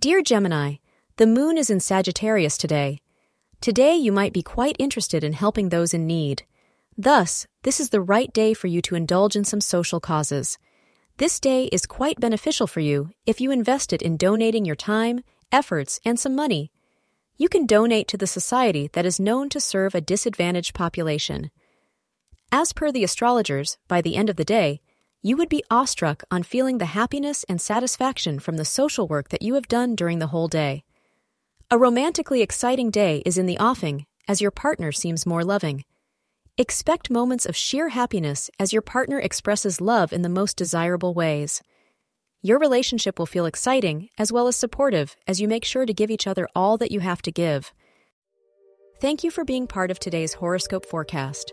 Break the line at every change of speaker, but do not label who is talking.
Dear Gemini, the moon is in Sagittarius today. Today you might be quite interested in helping those in need. Thus, this is the right day for you to indulge in some social causes. This day is quite beneficial for you if you invest it in donating your time, efforts, and some money. You can donate to the society that is known to serve a disadvantaged population. As per the astrologers, by the end of the day, you would be awestruck on feeling the happiness and satisfaction from the social work that you have done during the whole day. A romantically exciting day is in the offing as your partner seems more loving. Expect moments of sheer happiness as your partner expresses love in the most desirable ways. Your relationship will feel exciting as well as supportive as you make sure to give each other all that you have to give. Thank you for being part of today's horoscope forecast.